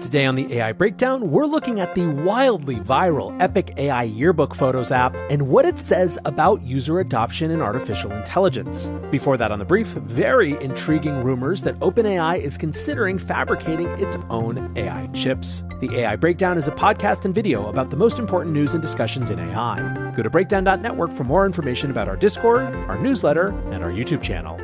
Today on the AI Breakdown, we're looking at the wildly viral Epik AI Yearbook Photos app and what it says about user adoption in artificial intelligence. Before that, on the brief, very intriguing rumors that OpenAI is considering fabricating its own AI chips. The AI Breakdown is a podcast and video about the most important news and discussions in AI. Go to breakdown.network for more information about our Discord, our newsletter, and our YouTube channel.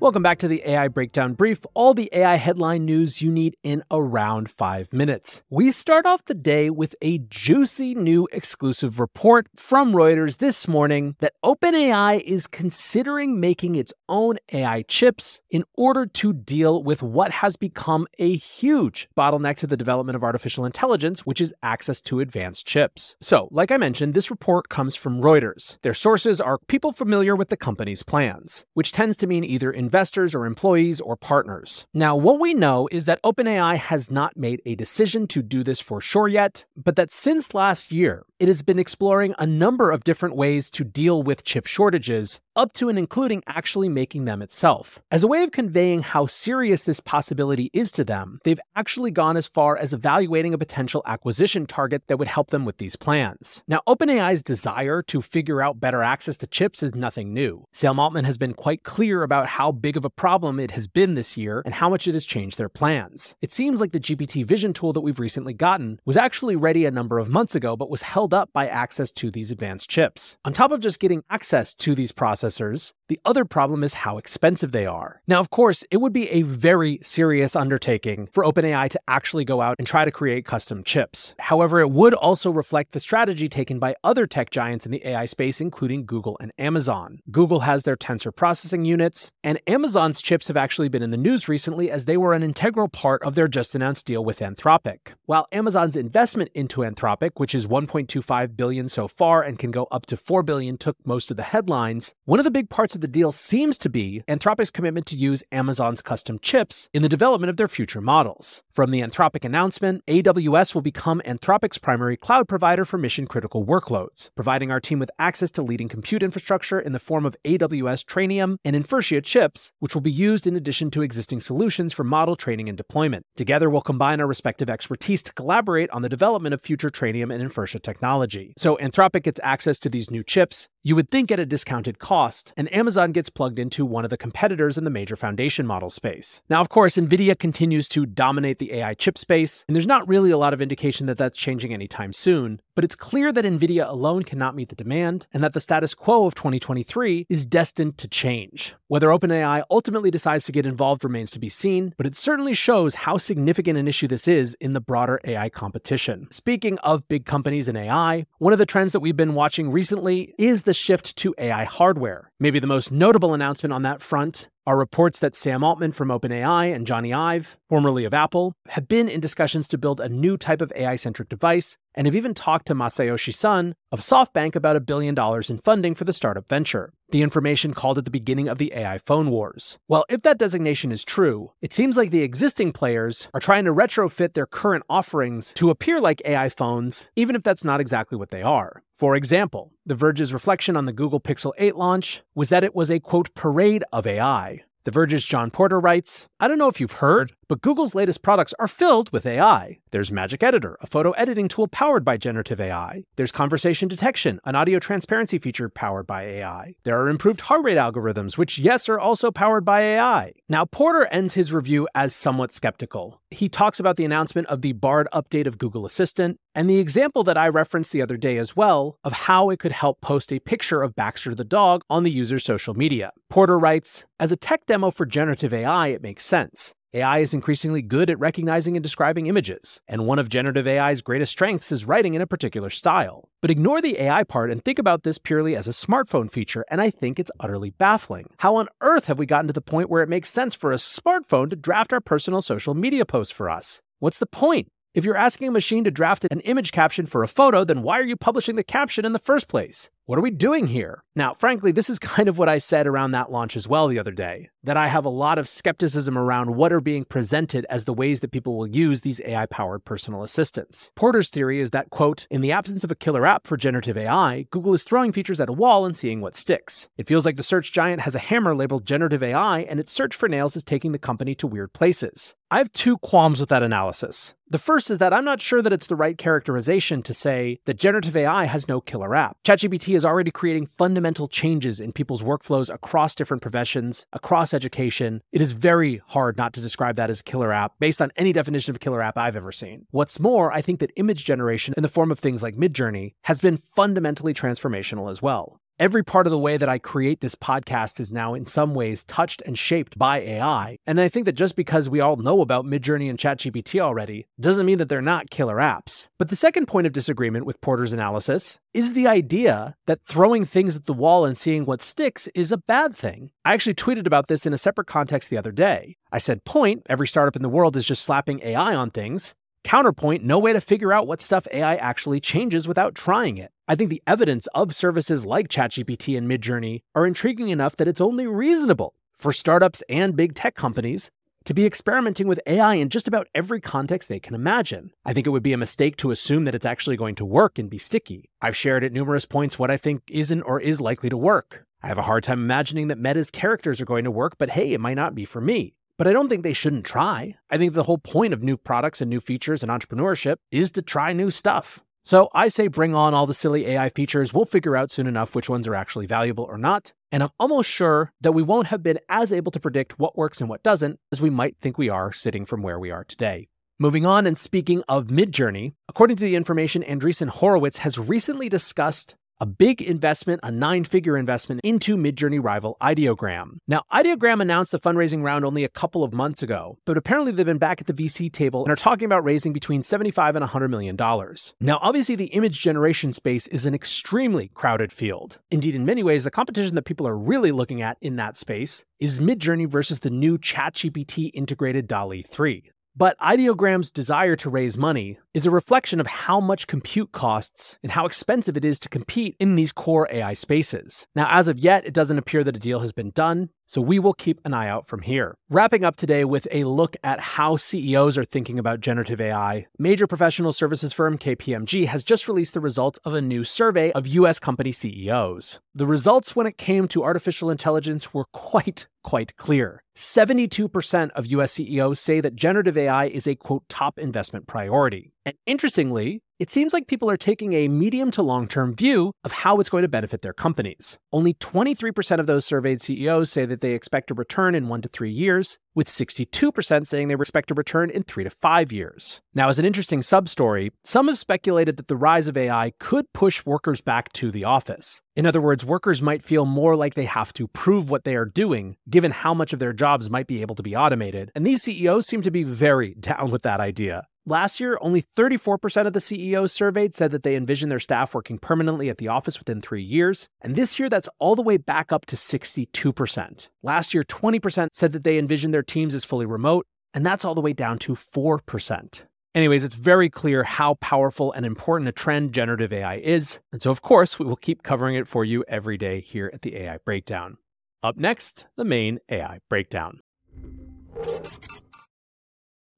Welcome back to the AI Breakdown Brief, all the AI headline news you need in around five minutes. We start off the day with a juicy new exclusive report from Reuters this morning that OpenAI is considering making its own AI chips in order to deal with what has become a huge bottleneck to the development of artificial intelligence, which is access to advanced chips. So, like I mentioned, this report comes from Reuters. Their sources are people familiar with the company's plans, which tends to mean either in investors or employees or partners. Now, what we know is that OpenAI has not made a decision to do this for sure yet, but that since last year, it has been exploring a number of different ways to deal with chip shortages, up to and including actually making them itself. As a way of conveying how serious this possibility is to them, they've actually gone as far as evaluating a potential acquisition target that would help them with these plans. Now, OpenAI's desire to figure out better access to chips is nothing new. Sam Altman has been quite clear about how big of a problem it has been this year and how much it has changed their plans. It seems like the GPT vision tool that we've recently gotten was actually ready a number of months ago, but was held up by access to these advanced chips. On top of just getting access to these processors, the other problem is how expensive they are. Now, of course, it would be a very serious undertaking for OpenAI to actually go out and try to create custom chips. However, it would also reflect the strategy taken by other tech giants in the AI space, including Google and Amazon. Google has their tensor processing units, and Amazon's chips have actually been in the news recently as they were an integral part of their just announced deal with Anthropic. While Amazon's investment into Anthropic, which is 1.25 billion so far and can go up to 4 billion, took most of the headlines, one of the big parts of the deal seems to be Anthropic's commitment to use Amazon's custom chips in the development of their future models. From the Anthropic announcement, AWS will become Anthropic's primary cloud provider for mission critical workloads, providing our team with access to leading compute infrastructure in the form of AWS Trainium and Inferentia chips, which will be used in addition to existing solutions for model training and deployment. Together, we'll combine our respective expertise to collaborate on the development of future Trainium and Inferentia technology. So Anthropic gets access to these new chips, you would think at a discounted cost, and Amazon gets plugged into one of the competitors in the major foundation model space. Now, of course, NVIDIA continues to dominate the AI chip space, and there's not really a lot of indication that that's changing anytime soon, but it's clear that NVIDIA alone cannot meet the demand, and that the status quo of 2023 is destined to change. Whether OpenAI ultimately decides to get involved remains to be seen, but it certainly shows how significant an issue this is in the broader AI competition. Speaking of big companies in AI, one of the trends that we've been watching recently is the shift to AI hardware. Maybe the most notable announcement on that front are reports that Sam Altman from OpenAI and Jony Ive, formerly of Apple, have been in discussions to build a new type of AI centric device and have even talked to Masayoshi Son of SoftBank about a billion dollars in funding for the startup venture. The information called at the beginning of the AI phone wars. Well, if that designation is true, it seems like the existing players are trying to retrofit their current offerings to appear like AI phones, even if that's not exactly what they are. For example, The Verge's reflection on the Google Pixel 8 launch was that it was a quote parade of AI. The Verge's Jon Porter writes I don't know if you've heard, but Google's latest products are filled with AI. There's Magic Editor, a photo editing tool powered by generative AI. There's Conversation Detection, an audio transparency feature powered by AI. There are improved heart rate algorithms, which, yes, are also powered by AI. Now, Porter ends his review as somewhat skeptical. He talks about the announcement of the Bard update of Google Assistant, and the example that I referenced the other day as well of how it could help post a picture of Baxter the dog on the user's social media. Porter writes As a tech demo for generative AI, it makes sense. AI is increasingly good at recognizing and describing images, and one of generative AI's greatest strengths is writing in a particular style. But ignore the AI part and think about this purely as a smartphone feature, and I think it's utterly baffling. How on earth have we gotten to the point where it makes sense for a smartphone to draft our personal social media posts for us? What's the point? If you're asking a machine to draft an image caption for a photo, then why are you publishing the caption in the first place? What are we doing here? Now, frankly, this is kind of what I said around that launch as well the other day that I have a lot of skepticism around what are being presented as the ways that people will use these AI powered personal assistants. Porter's theory is that, quote, in the absence of a killer app for generative AI, Google is throwing features at a wall and seeing what sticks. It feels like the search giant has a hammer labeled generative AI, and its search for nails is taking the company to weird places. I have two qualms with that analysis. The first is that I'm not sure that it's the right characterization to say that generative AI has no killer app. ChatGPT is already creating fundamental changes in people's workflows across different professions, across education. It is very hard not to describe that as a killer app based on any definition of a killer app I've ever seen. What's more, I think that image generation in the form of things like Midjourney has been fundamentally transformational as well. Every part of the way that I create this podcast is now in some ways touched and shaped by AI. And I think that just because we all know about Midjourney and ChatGPT already doesn't mean that they're not killer apps. But the second point of disagreement with Porter's analysis is the idea that throwing things at the wall and seeing what sticks is a bad thing. I actually tweeted about this in a separate context the other day. I said, point, every startup in the world is just slapping AI on things. Counterpoint, no way to figure out what stuff AI actually changes without trying it. I think the evidence of services like ChatGPT and Midjourney are intriguing enough that it's only reasonable for startups and big tech companies to be experimenting with AI in just about every context they can imagine. I think it would be a mistake to assume that it's actually going to work and be sticky. I've shared at numerous points what I think isn't or is likely to work. I have a hard time imagining that Meta's characters are going to work, but hey, it might not be for me. But I don't think they shouldn't try. I think the whole point of new products and new features and entrepreneurship is to try new stuff. So I say bring on all the silly AI features. We'll figure out soon enough which ones are actually valuable or not. And I'm almost sure that we won't have been as able to predict what works and what doesn't as we might think we are sitting from where we are today. Moving on and speaking of Midjourney, according to the information, Andreessen Horowitz has recently discussed a big investment, a nine figure investment into Midjourney rival Ideogram. Now, Ideogram announced the fundraising round only a couple of months ago, but apparently they've been back at the VC table and are talking about raising between 75 and 100 million dollars. Now, obviously the image generation space is an extremely crowded field. Indeed, in many ways, the competition that people are really looking at in that space is Midjourney versus the new ChatGPT integrated DALL-E 3. But Ideogram's desire to raise money is a reflection of how much compute costs and how expensive it is to compete in these core AI spaces. Now, as of yet, it doesn't appear that a deal has been done, so we will keep an eye out from here. Wrapping up today with a look at how CEOs are thinking about generative AI, major professional services firm KPMG has just released the results of a new survey of US company CEOs. The results when it came to artificial intelligence were quite, quite clear. 72% of US CEOs say that generative AI is a quote top investment priority. And interestingly, it seems like people are taking a medium to long term view of how it's going to benefit their companies. Only 23% of those surveyed CEOs say that they expect a return in one to three years, with 62% saying they expect a return in three to five years. Now, as an interesting sub story, some have speculated that the rise of AI could push workers back to the office. In other words, workers might feel more like they have to prove what they are doing, given how much of their jobs might be able to be automated. And these CEOs seem to be very down with that idea. Last year, only 34% of the CEOs surveyed said that they envision their staff working permanently at the office within three years. And this year, that's all the way back up to 62%. Last year, 20% said that they envision their teams as fully remote, and that's all the way down to 4%. Anyways, it's very clear how powerful and important a trend generative AI is. And so, of course, we will keep covering it for you every day here at the AI Breakdown. Up next, the main AI Breakdown.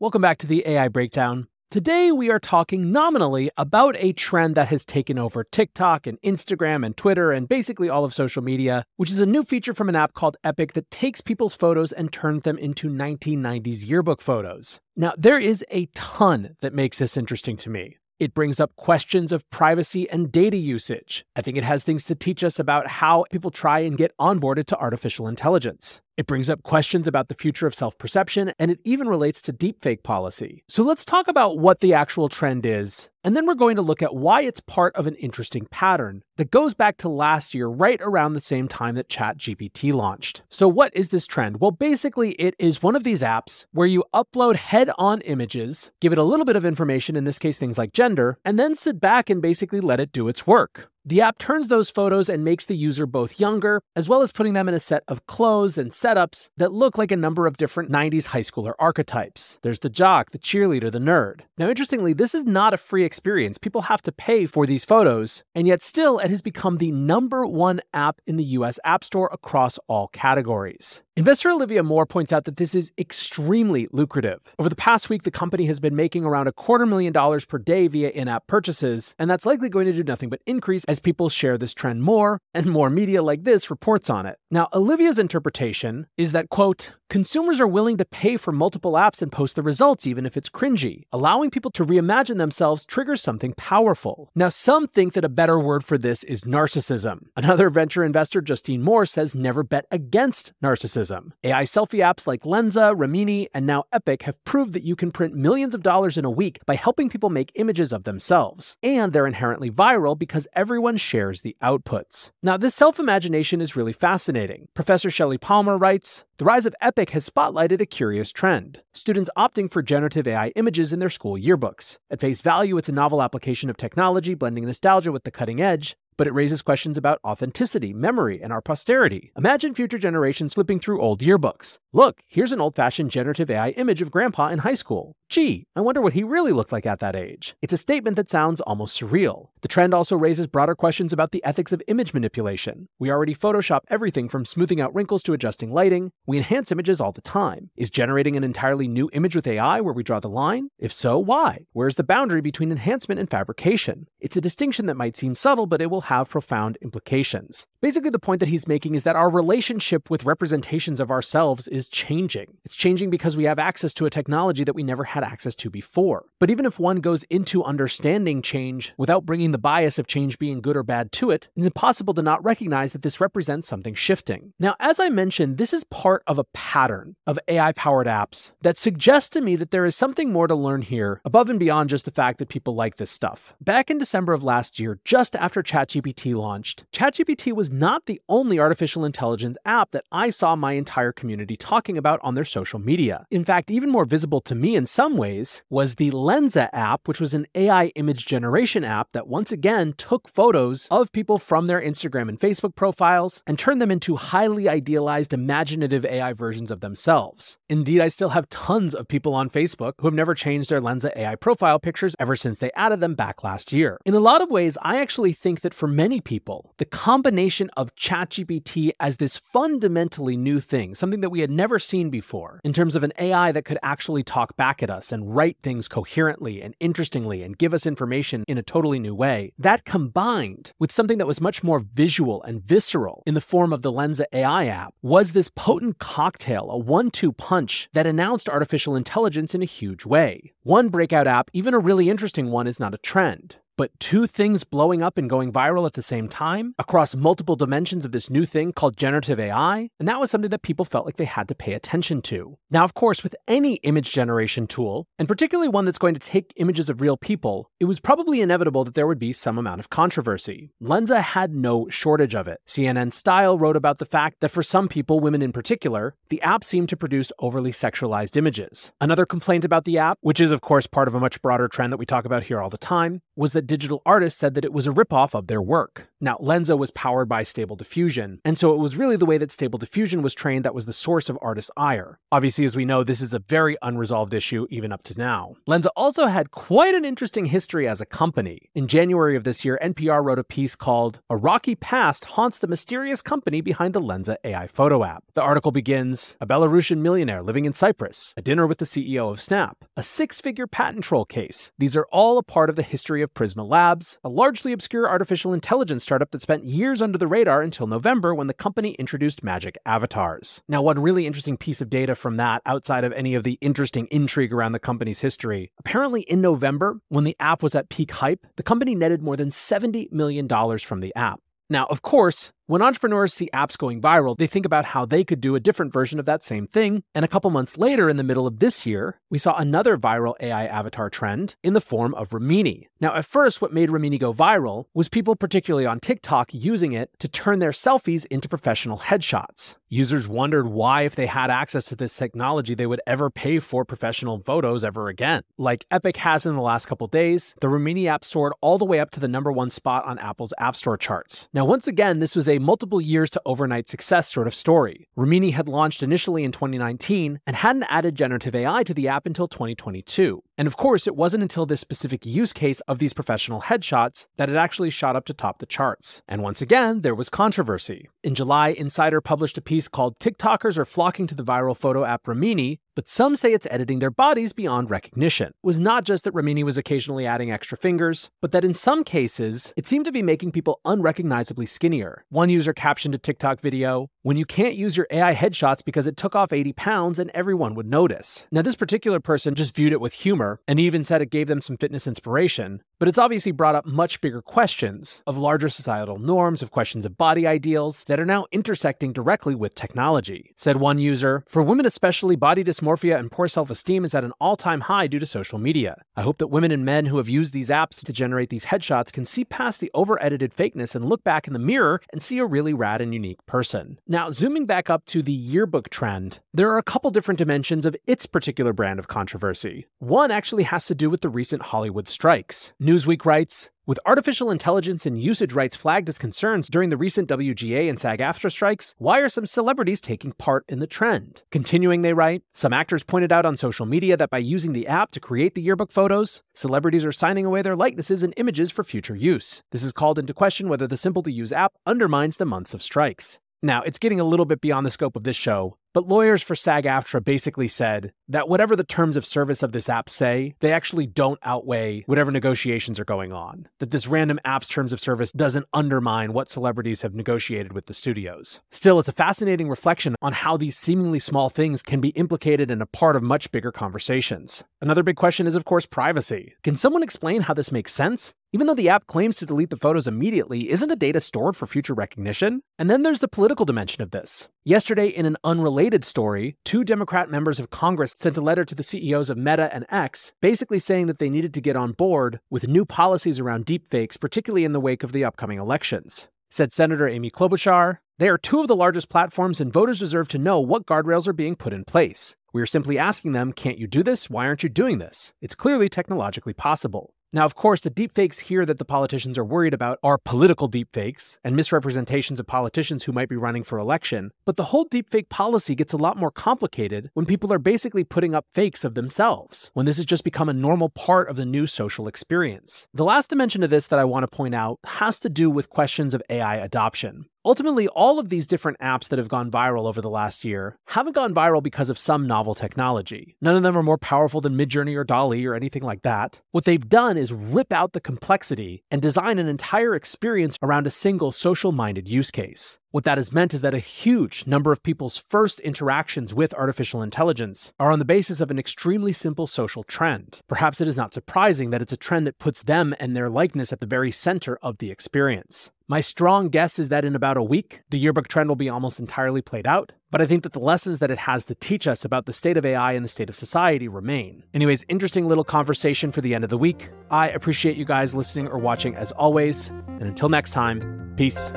Welcome back to the AI Breakdown. Today, we are talking nominally about a trend that has taken over TikTok and Instagram and Twitter and basically all of social media, which is a new feature from an app called Epik that takes people's photos and turns them into 1990s yearbook photos. Now, there is a ton that makes this interesting to me. It brings up questions of privacy and data usage. I think it has things to teach us about how people try and get onboarded to artificial intelligence. It brings up questions about the future of self perception, and it even relates to deepfake policy. So let's talk about what the actual trend is, and then we're going to look at why it's part of an interesting pattern that goes back to last year, right around the same time that ChatGPT launched. So, what is this trend? Well, basically, it is one of these apps where you upload head on images, give it a little bit of information, in this case, things like gender, and then sit back and basically let it do its work. The app turns those photos and makes the user both younger, as well as putting them in a set of clothes and setups that look like a number of different 90s high schooler archetypes. There's the jock, the cheerleader, the nerd. Now, interestingly, this is not a free experience. People have to pay for these photos, and yet still it has become the number one app in the US App Store across all categories. Investor Olivia Moore points out that this is extremely lucrative. Over the past week, the company has been making around a quarter million dollars per day via in app purchases, and that's likely going to do nothing but increase as people share this trend more and more media like this reports on it. Now, Olivia's interpretation is that, quote, consumers are willing to pay for multiple apps and post the results, even if it's cringy. Allowing people to reimagine themselves triggers something powerful. Now, some think that a better word for this is narcissism. Another venture investor, Justine Moore, says never bet against narcissism. AI selfie apps like Lensa, Remini, and now Epik have proved that you can print millions of dollars in a week by helping people make images of themselves. And they're inherently viral because everyone shares the outputs. Now, this self imagination is really fascinating. Professor Shelly Palmer writes The rise of Epik has spotlighted a curious trend students opting for generative AI images in their school yearbooks. At face value, it's a novel application of technology blending nostalgia with the cutting edge, but it raises questions about authenticity, memory, and our posterity. Imagine future generations flipping through old yearbooks. Look, here's an old fashioned generative AI image of grandpa in high school. Gee, I wonder what he really looked like at that age. It's a statement that sounds almost surreal. The trend also raises broader questions about the ethics of image manipulation. We already Photoshop everything from smoothing out wrinkles to adjusting lighting. We enhance images all the time. Is generating an entirely new image with AI where we draw the line? If so, why? Where's the boundary between enhancement and fabrication? It's a distinction that might seem subtle, but it will have profound implications. Basically, the point that he's making is that our relationship with representations of ourselves is changing. It's changing because we have access to a technology that we never had access to before. But even if one goes into understanding change without bringing the bias of change being good or bad to it, it's impossible to not recognize that this represents something shifting. Now, as I mentioned, this is part of a pattern of AI powered apps that suggests to me that there is something more to learn here above and beyond just the fact that people like this stuff. Back in December of last year, just after ChatGPT launched, ChatGPT was not the only artificial intelligence app that I saw my entire community talking about on their social media. In fact, even more visible to me in some ways was the Lensa app, which was an AI image generation app that once again took photos of people from their Instagram and Facebook profiles and turned them into highly idealized, imaginative AI versions of themselves. Indeed, I still have tons of people on Facebook who have never changed their Lensa AI profile pictures ever since they added them back last year. In a lot of ways, I actually think that for many people, the combination of ChatGPT as this fundamentally new thing, something that we had never seen before, in terms of an AI that could actually talk back at us and write things coherently and interestingly and give us information in a totally new way, that combined with something that was much more visual and visceral in the form of the Lensa AI app was this potent cocktail, a one two punch that announced artificial intelligence in a huge way. One breakout app, even a really interesting one, is not a trend but two things blowing up and going viral at the same time across multiple dimensions of this new thing called generative AI, and that was something that people felt like they had to pay attention to. Now, of course, with any image generation tool, and particularly one that's going to take images of real people, it was probably inevitable that there would be some amount of controversy. Lensa had no shortage of it. CNN Style wrote about the fact that for some people, women in particular, the app seemed to produce overly sexualized images. Another complaint about the app, which is of course part of a much broader trend that we talk about here all the time, was that digital artists said that it was a ripoff of their work. Now, Lensa was powered by Stable Diffusion, and so it was really the way that Stable Diffusion was trained that was the source of artists' ire. Obviously, as we know, this is a very unresolved issue even up to now. Lensa also had quite an interesting history as a company. In January of this year, NPR wrote a piece called A Rocky Past Haunts the Mysterious Company Behind the Lensa AI Photo App. The article begins A Belarusian millionaire living in Cyprus, a dinner with the CEO of Snap, a six figure patent troll case. These are all a part of the history of Prisma Labs, a largely obscure artificial intelligence startup that spent years under the radar until November when the company introduced Magic Avatars. Now, one really interesting piece of data from that, outside of any of the interesting intrigue around the company's history, apparently in November, when the app was at peak hype, the company netted more than $70 million from the app. Now, of course, When entrepreneurs see apps going viral, they think about how they could do a different version of that same thing. And a couple months later, in the middle of this year, we saw another viral AI avatar trend in the form of Remini. Now, at first, what made Remini go viral was people, particularly on TikTok, using it to turn their selfies into professional headshots. Users wondered why, if they had access to this technology, they would ever pay for professional photos ever again. Like Epik has in the last couple days, the Remini app soared all the way up to the number one spot on Apple's App Store charts. Now, once again, this was a multiple years to overnight success sort of story. Remini had launched initially in 2019 and hadn't added generative AI to the app until 2022. And of course, it wasn't until this specific use case of these professional headshots that it actually shot up to top the charts. And once again, there was controversy. In July, Insider published a piece called TikTokers Are Flocking to the Viral Photo App Remini but some say it's editing their bodies beyond recognition. It was not just that Remini was occasionally adding extra fingers, but that in some cases, it seemed to be making people unrecognizably skinnier. One user captioned a TikTok video, when you can't use your AI headshots because it took off 80 pounds and everyone would notice. Now, this particular person just viewed it with humor and even said it gave them some fitness inspiration, but it's obviously brought up much bigger questions of larger societal norms, of questions of body ideals that are now intersecting directly with technology. Said one user, For women especially, body dysmorphia and poor self esteem is at an all time high due to social media. I hope that women and men who have used these apps to generate these headshots can see past the over edited fakeness and look back in the mirror and see a really rad and unique person. Now, zooming back up to the yearbook trend, there are a couple different dimensions of its particular brand of controversy. One actually has to do with the recent Hollywood strikes. Newsweek writes, with artificial intelligence and usage rights flagged as concerns during the recent WGA and SAG AFTRA strikes, why are some celebrities taking part in the trend? Continuing, they write, some actors pointed out on social media that by using the app to create the yearbook photos, celebrities are signing away their likenesses and images for future use. This has called into question whether the simple to use app undermines the months of strikes. Now, it's getting a little bit beyond the scope of this show, but lawyers for SAG AFTRA basically said that whatever the terms of service of this app say, they actually don't outweigh whatever negotiations are going on. That this random app's terms of service doesn't undermine what celebrities have negotiated with the studios. Still, it's a fascinating reflection on how these seemingly small things can be implicated in a part of much bigger conversations. Another big question is, of course, privacy. Can someone explain how this makes sense? Even though the app claims to delete the photos immediately, isn't the data stored for future recognition? And then there's the political dimension of this. Yesterday, in an unrelated story, two Democrat members of Congress sent a letter to the CEOs of Meta and X, basically saying that they needed to get on board with new policies around deepfakes, particularly in the wake of the upcoming elections. Said Senator Amy Klobuchar, they are two of the largest platforms, and voters deserve to know what guardrails are being put in place. We are simply asking them, can't you do this? Why aren't you doing this? It's clearly technologically possible. Now, of course, the deepfakes here that the politicians are worried about are political deepfakes and misrepresentations of politicians who might be running for election. But the whole deepfake policy gets a lot more complicated when people are basically putting up fakes of themselves, when this has just become a normal part of the new social experience. The last dimension of this that I want to point out has to do with questions of AI adoption. Ultimately, all of these different apps that have gone viral over the last year haven't gone viral because of some novel technology. None of them are more powerful than Midjourney or DALL-E or anything like that. What they've done is rip out the complexity and design an entire experience around a single social minded use case. What that has meant is that a huge number of people's first interactions with artificial intelligence are on the basis of an extremely simple social trend. Perhaps it is not surprising that it's a trend that puts them and their likeness at the very center of the experience. My strong guess is that in about a week, the yearbook trend will be almost entirely played out, but I think that the lessons that it has to teach us about the state of AI and the state of society remain. Anyways, interesting little conversation for the end of the week. I appreciate you guys listening or watching as always, and until next time, peace.